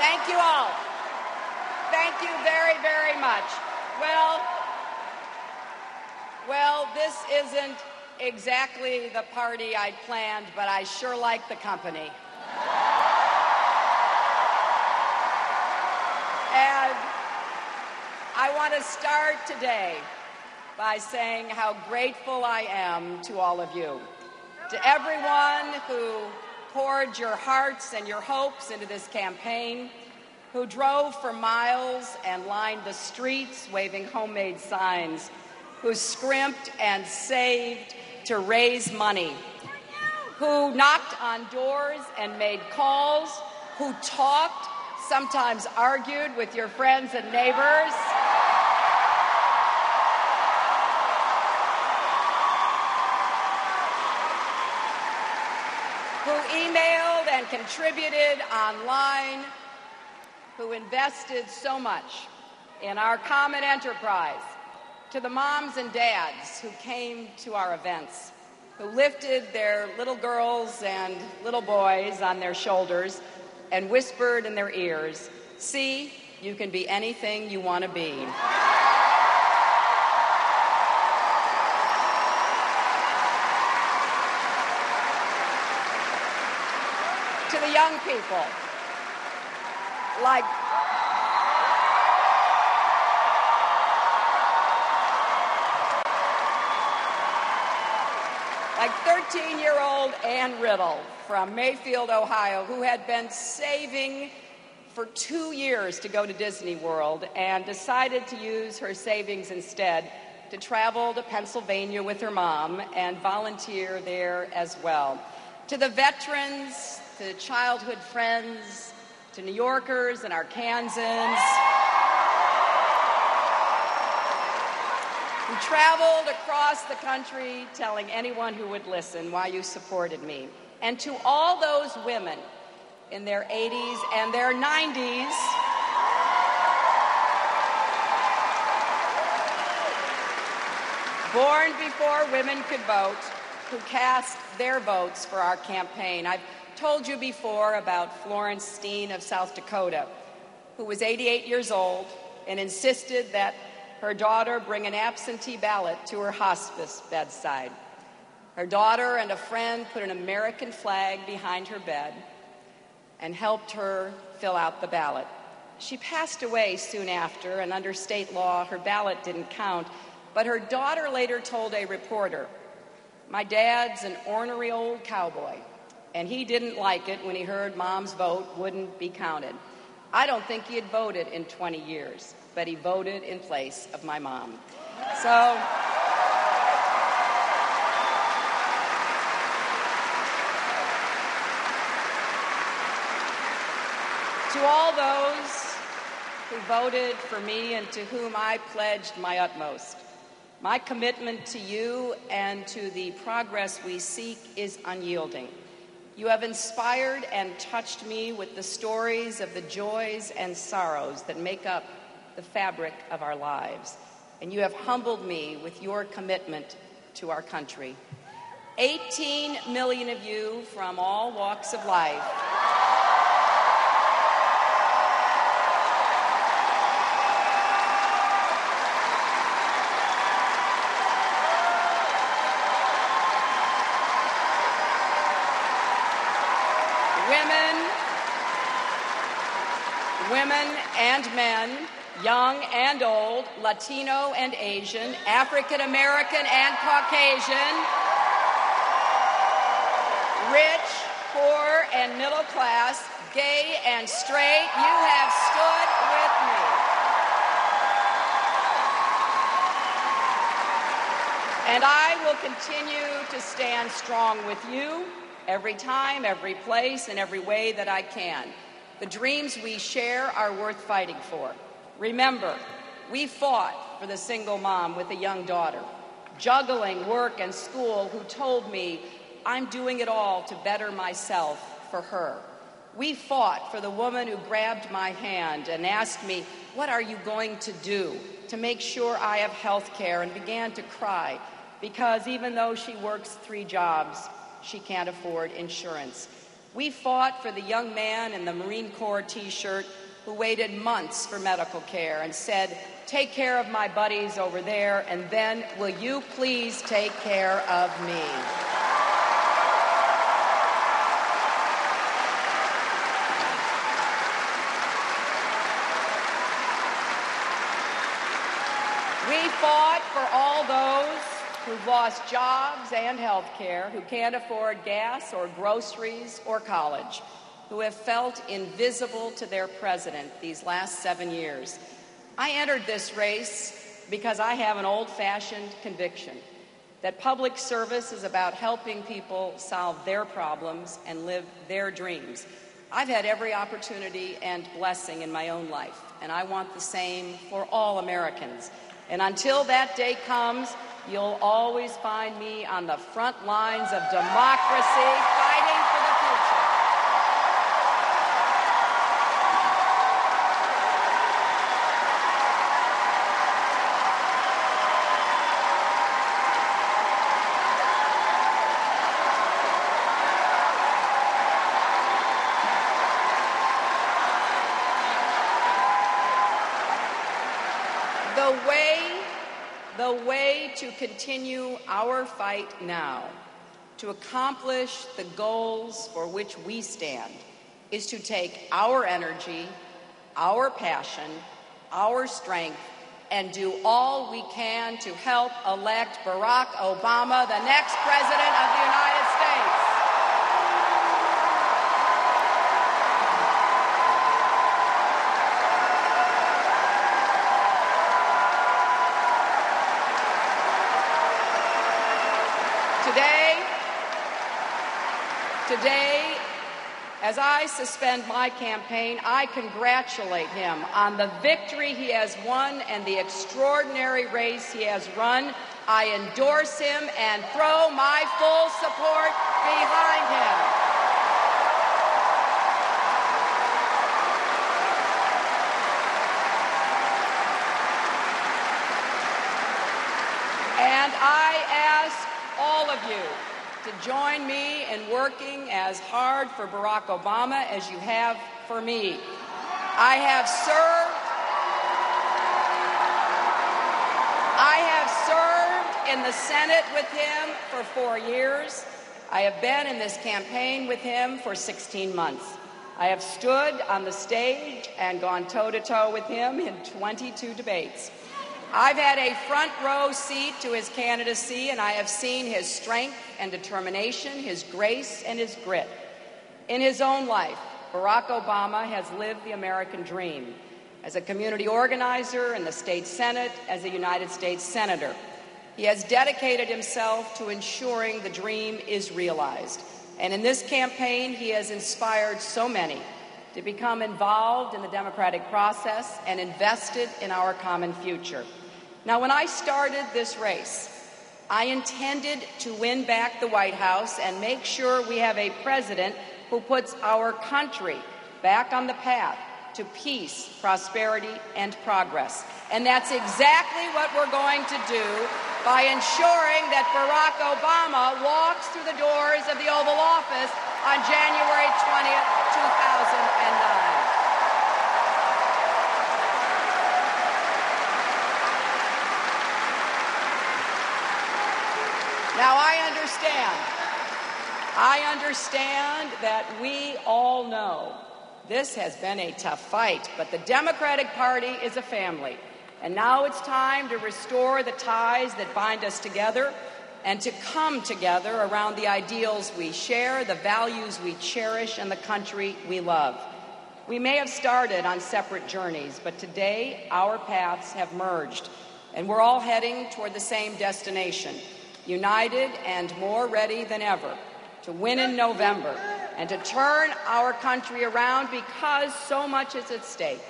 Thank you all. Thank you very, very much. Well, well, this isn't exactly the party I'd planned, but I sure like the company. And I want to start today by saying how grateful I am to all of you. To everyone who poured your hearts and your hopes into this campaign, who drove for miles and lined the streets waving homemade signs, who scrimped and saved to raise money, who knocked on doors and made calls, who talked, sometimes argued with your friends and neighbors. Who emailed and contributed online, who invested so much in our common enterprise to the moms and dads who came to our events, who lifted their little girls and little boys on their shoulders and whispered in their ears, See, you can be anything you want to be. Young people, like like 13 year old Ann Riddle from Mayfield, Ohio, who had been saving for two years to go to Disney World and decided to use her savings instead to travel to Pennsylvania with her mom and volunteer there as well. To the veterans, to childhood friends, to New Yorkers and Arkansans. who traveled across the country telling anyone who would listen why you supported me. And to all those women in their 80s and their 90s born before women could vote who cast their votes for our campaign. I've told you before about Florence Steen of South Dakota, who was 88 years old and insisted that her daughter bring an absentee ballot to her hospice bedside. Her daughter and a friend put an American flag behind her bed and helped her fill out the ballot. She passed away soon after, and under state law, her ballot didn't count. But her daughter later told a reporter, My dad's an ornery old cowboy, and he didn't like it when he heard mom's vote wouldn't be counted. I don't think he had voted in 20 years, but he voted in place of my mom. So, to all those who voted for me and to whom I pledged my utmost, my commitment to you and to the progress we seek is unyielding. You have inspired and touched me with the stories of the joys and sorrows that make up the fabric of our lives. And you have humbled me with your commitment to our country. 18 million of you from all walks of life. Women, women and men, young and old, Latino and Asian, African American and Caucasian, rich, poor, and middle class, gay and straight, you have stood with me. And I will continue to stand strong with you every time, every place, and every way that I can. The dreams we share are worth fighting for. Remember, we fought for the single mom with a young daughter, juggling work and school, who told me, I'm doing it all to better myself for her. We fought for the woman who grabbed my hand and asked me, What are you going to do to make sure I have health care? and began to cry because even though she works three jobs, she can't afford insurance. We fought for the young man in the Marine Corps t shirt who waited months for medical care and said, Take care of my buddies over there, and then will you please take care of me? We fought for all those who've lost jobs and health care, who can't afford gas or groceries or college, who have felt invisible to their president these last seven years. I entered this race because I have an old fashioned conviction that public service is about helping people solve their problems and live their dreams. I've had every opportunity and blessing in my own life, and I want the same for all Americans. And until that day comes, you'll always find me on the front lines of democracy, fighting for the future. The way, the way to continue our fight now, to accomplish the goals for which we stand, is to take our energy, our passion, our strength, and do all we can to help elect Barack Obama the next President of the United States. Today, today, as I suspend my campaign, I congratulate him on the victory he has won and the extraordinary race he has run. I endorse him and throw my full support behind him. And I ask all of you to join me in working as hard for Barack Obama as you have for me. I have served I have served in the Senate with him for 4 years. I have been in this campaign with him for 16 months. I have stood on the stage and gone toe to toe with him in 22 debates. I've had a front row seat to his candidacy, and I have seen his strength and determination, his grace and his grit. In his own life, Barack Obama has lived the American dream as a community organizer in the state Senate, as a United States Senator. He has dedicated himself to ensuring the dream is realized. And in this campaign, he has inspired so many to become involved in the democratic process and invested in our common future. Now, when I started this race, I intended to win back the White House and make sure we have a president who puts our country back on the path to peace, prosperity, and progress. And that's exactly what we're going to do by ensuring that Barack Obama walks through the doors of the Oval Office on January 20th, 2009. Now, I understand. I understand that we all know this has been a tough fight, but the Democratic Party is a family. And now it's time to restore the ties that bind us together and to come together around the ideals we share, the values we cherish, and the country we love. We may have started on separate journeys, but today our paths have merged, and we're all heading toward the same destination united and more ready than ever to win in November and to turn our country around because so much is at stake.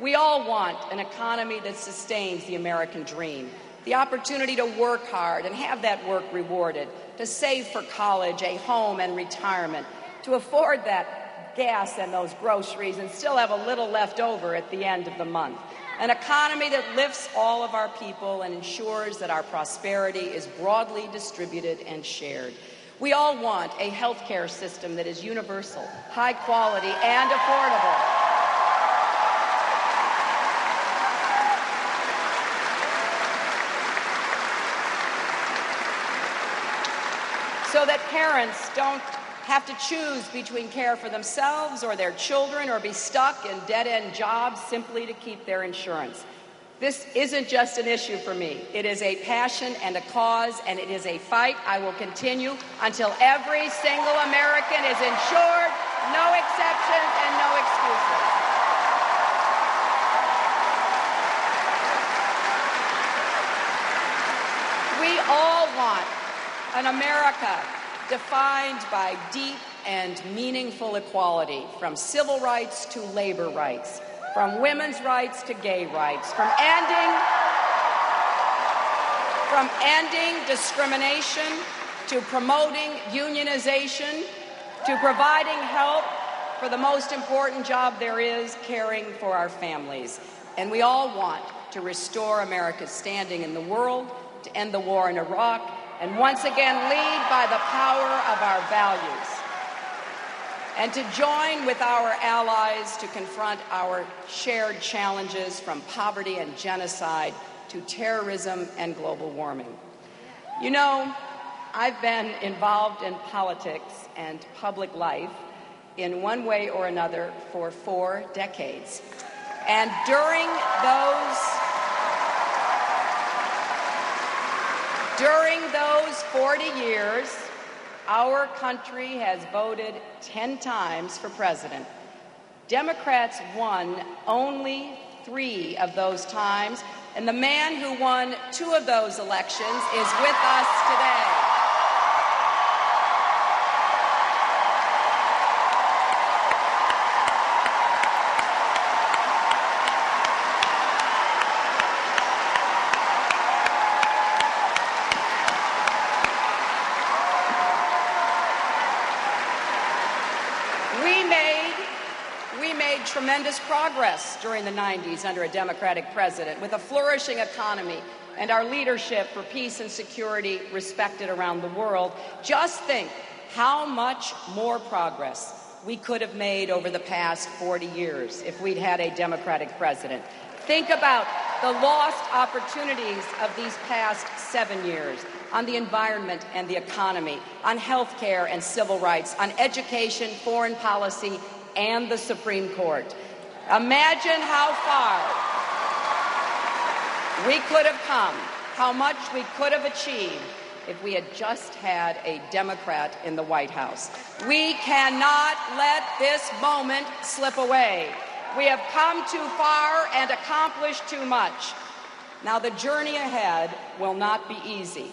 We all want an economy that sustains the American dream, the opportunity to work hard and have that work rewarded, to save for college, a home, and retirement, to afford that gas and those groceries and still have a little left over at the end of the month. An economy that lifts all of our people and ensures that our prosperity is broadly distributed and shared. We all want a health care system that is universal, high quality, and affordable. So that parents don't have to choose between care for themselves or their children or be stuck in dead end jobs simply to keep their insurance. This isn't just an issue for me. It is a passion and a cause, and it is a fight I will continue until every single American is insured, no exceptions and no excuses. We all want an America defined by deep and meaningful equality, from civil rights to labor rights from women's rights to gay rights, from ending from ending discrimination to promoting unionization to providing help for the most important job there is, caring for our families. And we all want to restore America's standing in the world, to end the war in Iraq, and once again lead by the power of our values and to join with our allies to confront our shared challenges from poverty and genocide to terrorism and global warming. You know, I've been involved in politics and public life in one way or another for four decades. And during those during those 40 years, our country has voted 10 times for president. Democrats won only three of those times, and the man who won two of those elections is with us today. Tremendous progress during the 90s under a Democratic president with a flourishing economy and our leadership for peace and security respected around the world. Just think how much more progress we could have made over the past 40 years if we'd had a Democratic president. Think about the lost opportunities of these past seven years on the environment and the economy, on health care and civil rights, on education, foreign policy, and the Supreme Court. Imagine how far we could have come, how much we could have achieved if we had just had a Democrat in the White House. We cannot let this moment slip away. We have come too far and accomplished too much. Now, the journey ahead will not be easy.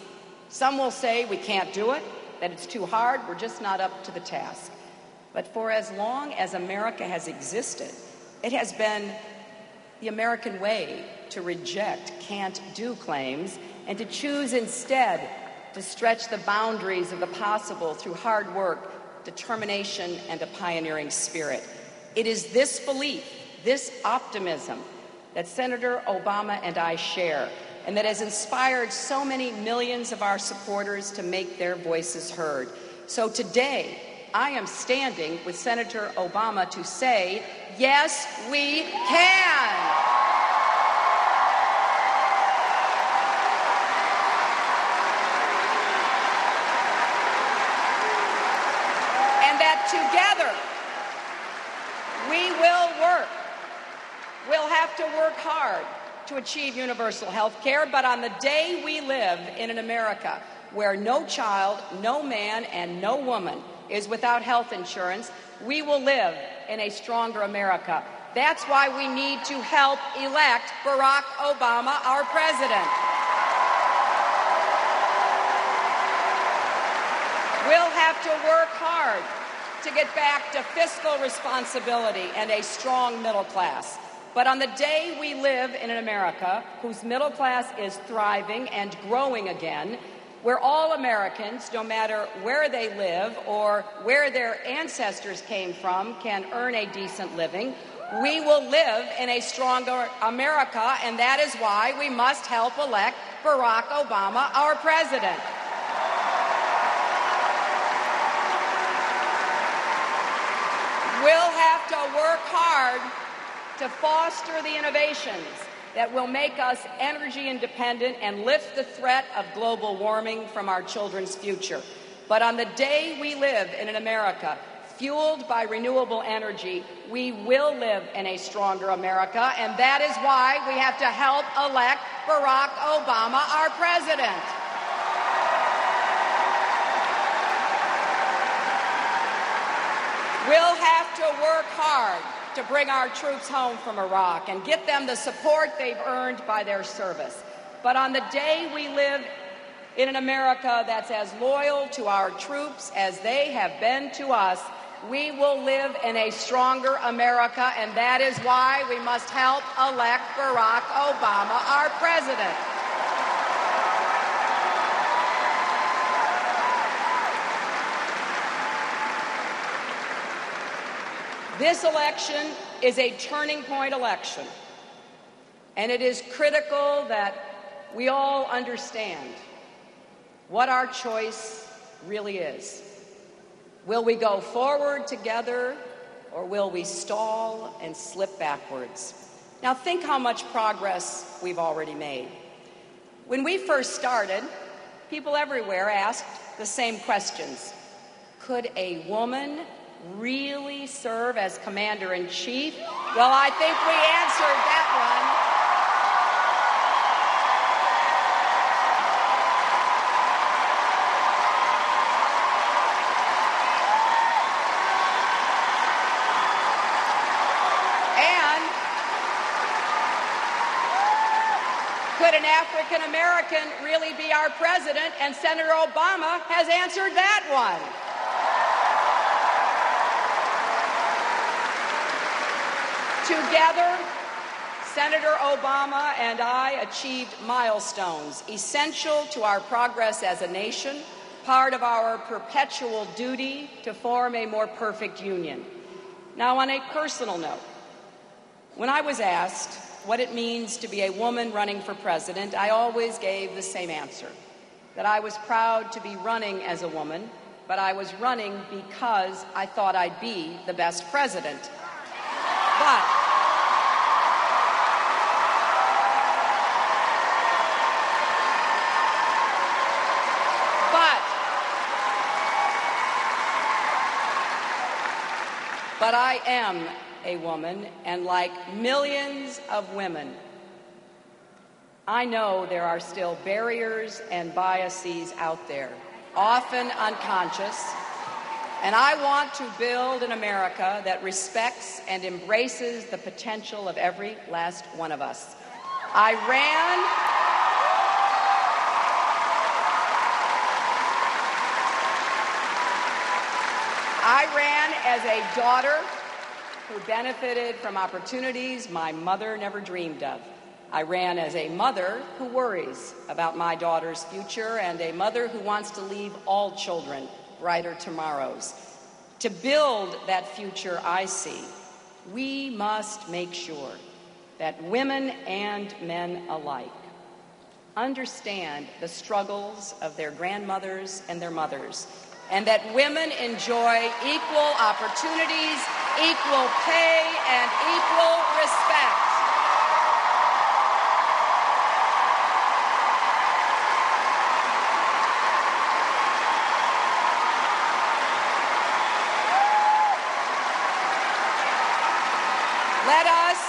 Some will say we can't do it, that it's too hard, we're just not up to the task. But for as long as America has existed, it has been the American way to reject can't do claims and to choose instead to stretch the boundaries of the possible through hard work, determination, and a pioneering spirit. It is this belief, this optimism, that Senator Obama and I share, and that has inspired so many millions of our supporters to make their voices heard. So today, I am standing with Senator Obama to say, yes, we can. And that together we will work. We'll have to work hard to achieve universal health care, but on the day we live in an America where no child, no man, and no woman is without health insurance, we will live in a stronger America. That's why we need to help elect Barack Obama our president. We'll have to work hard to get back to fiscal responsibility and a strong middle class. But on the day we live in an America whose middle class is thriving and growing again, where all Americans, no matter where they live or where their ancestors came from, can earn a decent living, we will live in a stronger America, and that is why we must help elect Barack Obama our president. We'll have to work hard to foster the innovations that will make us energy independent and lift the threat of global warming from our children's future. But on the day we live in an America fueled by renewable energy, we will live in a stronger America, and that is why we have to help elect Barack Obama our president. We'll have to work hard to bring our troops home from Iraq and get them the support they've earned by their service. But on the day we live in an America that's as loyal to our troops as they have been to us, we will live in a stronger America, and that is why we must help elect Barack Obama our president. This election is a turning point election, and it is critical that we all understand what our choice really is. Will we go forward together, or will we stall and slip backwards? Now, think how much progress we've already made. When we first started, people everywhere asked the same questions Could a woman really serve as commander in chief? Well, I think we answered that one. And Could an African American really be our president? And Senator Obama has answered that one. Together, Senator Obama and I achieved milestones essential to our progress as a nation, part of our perpetual duty to form a more perfect union. Now, on a personal note, when I was asked what it means to be a woman running for president, I always gave the same answer that I was proud to be running as a woman, but I was running because I thought I'd be the best president. But but I am a woman, and like millions of women, I know there are still barriers and biases out there, often unconscious. And I want to build an America that respects and embraces the potential of every last one of us. I ran. I ran as a daughter who benefited from opportunities my mother never dreamed of. I ran as a mother who worries about my daughter's future and a mother who wants to leave all children brighter tomorrows. To build that future I see, we must make sure that women and men alike understand the struggles of their grandmothers and their mothers, and that women enjoy equal opportunities, equal pay, and equal respect. Let us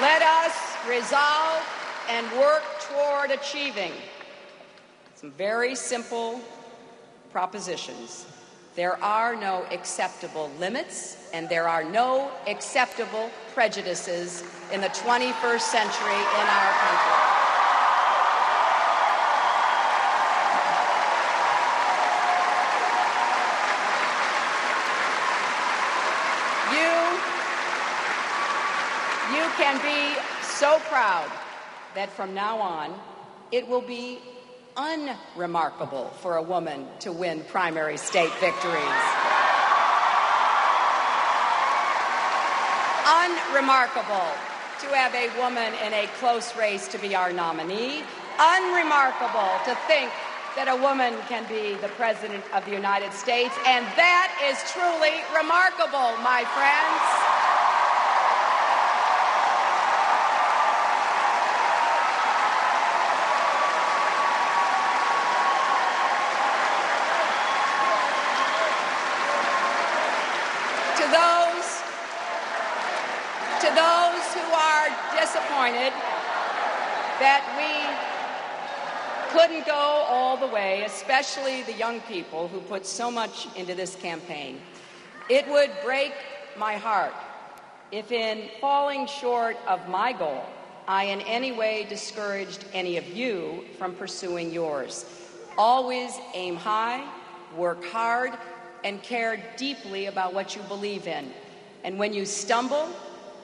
let us resolve and work toward achieving some very simple propositions. There are no acceptable limits and there are no acceptable prejudices in the 21st century in our country. You, you can be so proud that from now on it will be unremarkable for a woman to win primary state victories. Unremarkable to have a woman in a close race to be our nominee. Unremarkable to think that a woman can be the President of the United States. And that is truly remarkable, my friends. disappointed that we couldn't go all the way, especially the young people who put so much into this campaign. It would break my heart if, in falling short of my goal, I in any way discouraged any of you from pursuing yours. Always aim high, work hard, and care deeply about what you believe in. And when you stumble,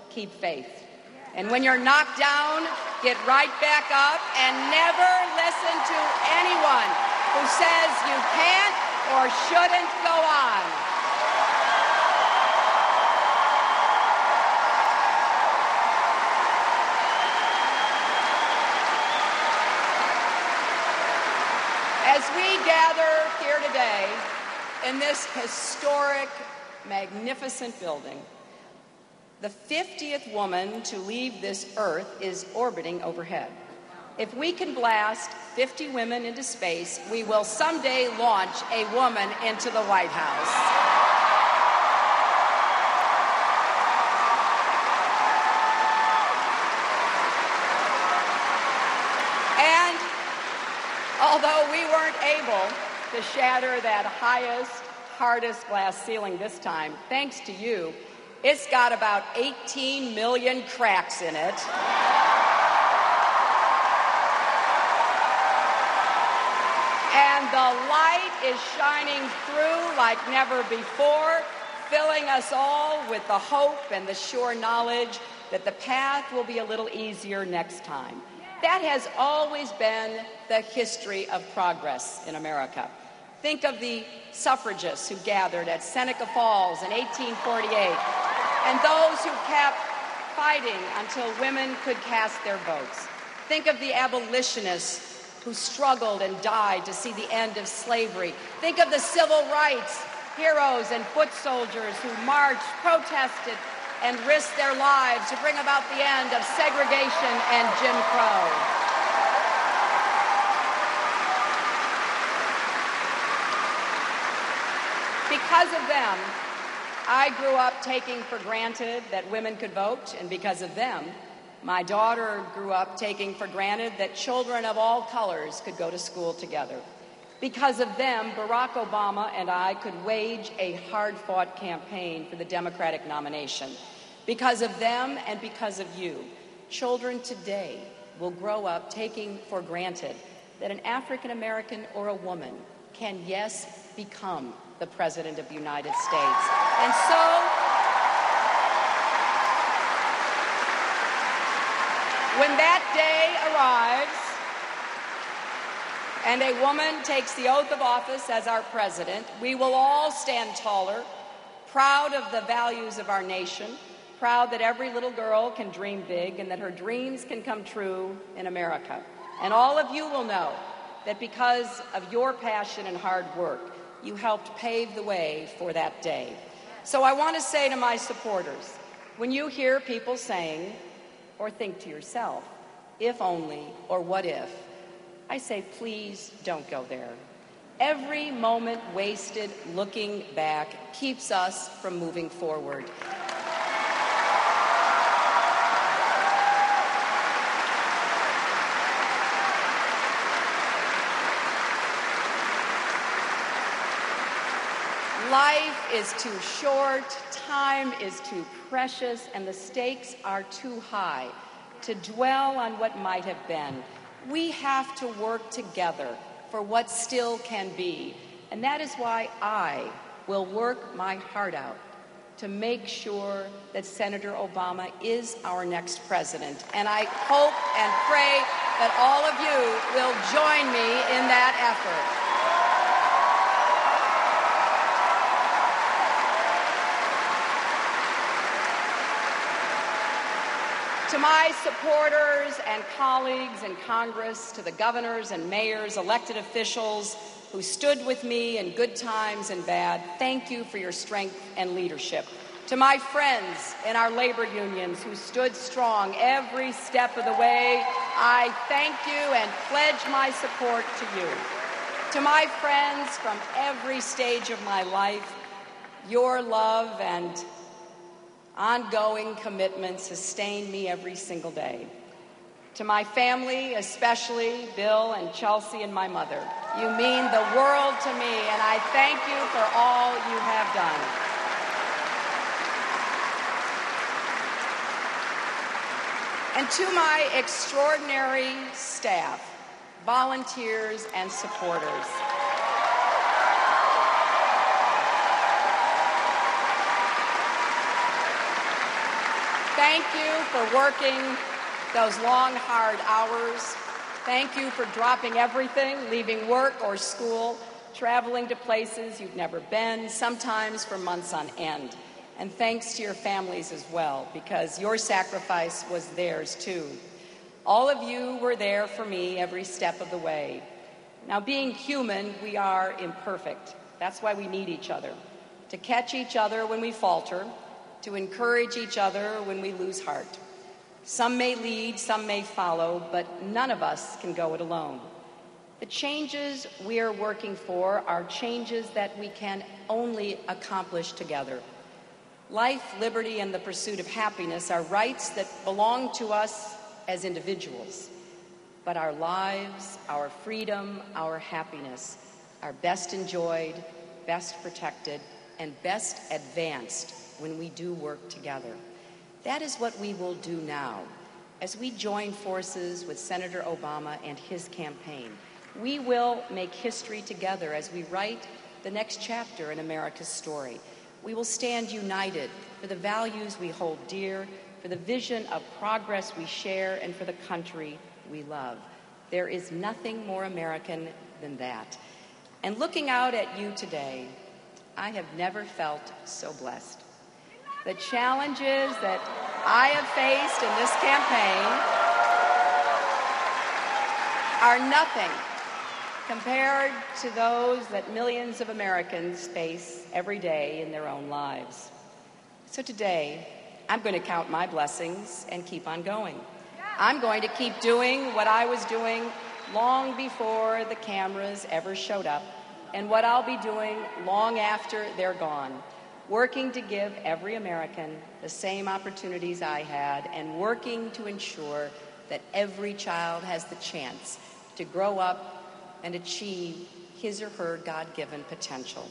keep faith. And when you're knocked down, get right back up and never listen to anyone who says you can't or shouldn't go on. As we gather here today in this historic, magnificent building, the 50th woman to leave this earth is orbiting overhead. If we can blast 50 women into space, we will someday launch a woman into the White House. And although we weren't able to shatter that highest, hardest glass ceiling this time, thanks to you, it's got about 18 million cracks in it. And the light is shining through like never before, filling us all with the hope and the sure knowledge that the path will be a little easier next time. That has always been the history of progress in America. Think of the suffragists who gathered at Seneca Falls in 1848 and those who kept fighting until women could cast their votes. Think of the abolitionists who struggled and died to see the end of slavery. Think of the civil rights heroes and foot soldiers who marched, protested, and risked their lives to bring about the end of segregation and Jim Crow. Because of them, I grew up taking for granted that women could vote, and because of them, my daughter grew up taking for granted that children of all colors could go to school together. Because of them, Barack Obama and I could wage a hard fought campaign for the Democratic nomination. Because of them and because of you, children today will grow up taking for granted that an African American or a woman can, yes, become the President of the United States. And so, when that day arrives and a woman takes the oath of office as our president, we will all stand taller, proud of the values of our nation, proud that every little girl can dream big and that her dreams can come true in America. And all of you will know that because of your passion and hard work, you helped pave the way for that day. So I want to say to my supporters when you hear people saying, or think to yourself, if only or what if, I say, please don't go there. Every moment wasted looking back keeps us from moving forward. Life is too short, time is too precious, and the stakes are too high to dwell on what might have been. We have to work together for what still can be. And that is why I will work my heart out to make sure that Senator Obama is our next president. And I hope and pray that all of you will join me in that effort. To my supporters and colleagues in Congress, to the governors and mayors, elected officials who stood with me in good times and bad, thank you for your strength and leadership. To my friends in our labor unions who stood strong every step of the way, I thank you and pledge my support to you. To my friends from every stage of my life, your love and ongoing commitment sustain me every single day. To my family, especially Bill and Chelsea and my mother, you mean the world to me, and I thank you for all you have done. And to my extraordinary staff, volunteers, and supporters, Thank you for working those long, hard hours. Thank you for dropping everything, leaving work or school, traveling to places you've never been, sometimes for months on end. And thanks to your families as well, because your sacrifice was theirs too. All of you were there for me every step of the way. Now, being human, we are imperfect. That's why we need each other. To catch each other when we falter, to encourage each other when we lose heart. Some may lead, some may follow, but none of us can go it alone. The changes we are working for are changes that we can only accomplish together. Life, liberty, and the pursuit of happiness are rights that belong to us as individuals. But our lives, our freedom, our happiness are best enjoyed, best protected, and best advanced when we do work together. That is what we will do now as we join forces with Senator Obama and his campaign. We will make history together as we write the next chapter in America's story. We will stand united for the values we hold dear, for the vision of progress we share, and for the country we love. There is nothing more American than that. And looking out at you today, I have never felt so blessed the challenges that I have faced in this campaign are nothing compared to those that millions of Americans face every day in their own lives. So today, I'm going to count my blessings and keep on going. I'm going to keep doing what I was doing long before the cameras ever showed up and what I'll be doing long after they're gone working to give every American the same opportunities I had, and working to ensure that every child has the chance to grow up and achieve his or her God given potential.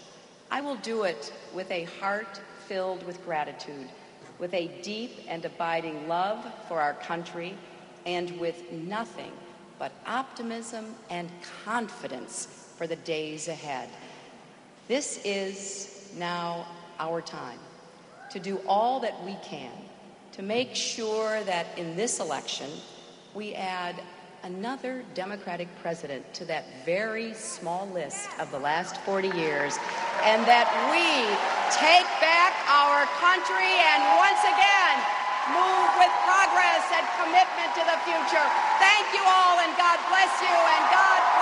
I will do it with a heart filled with gratitude, with a deep and abiding love for our country, and with nothing but optimism and confidence for the days ahead. This is now our time to do all that we can to make sure that in this election we add another Democratic president to that very small list of the last 40 years, and that we take back our country and once again move with progress and commitment to the future. Thank you all, and God bless you, and God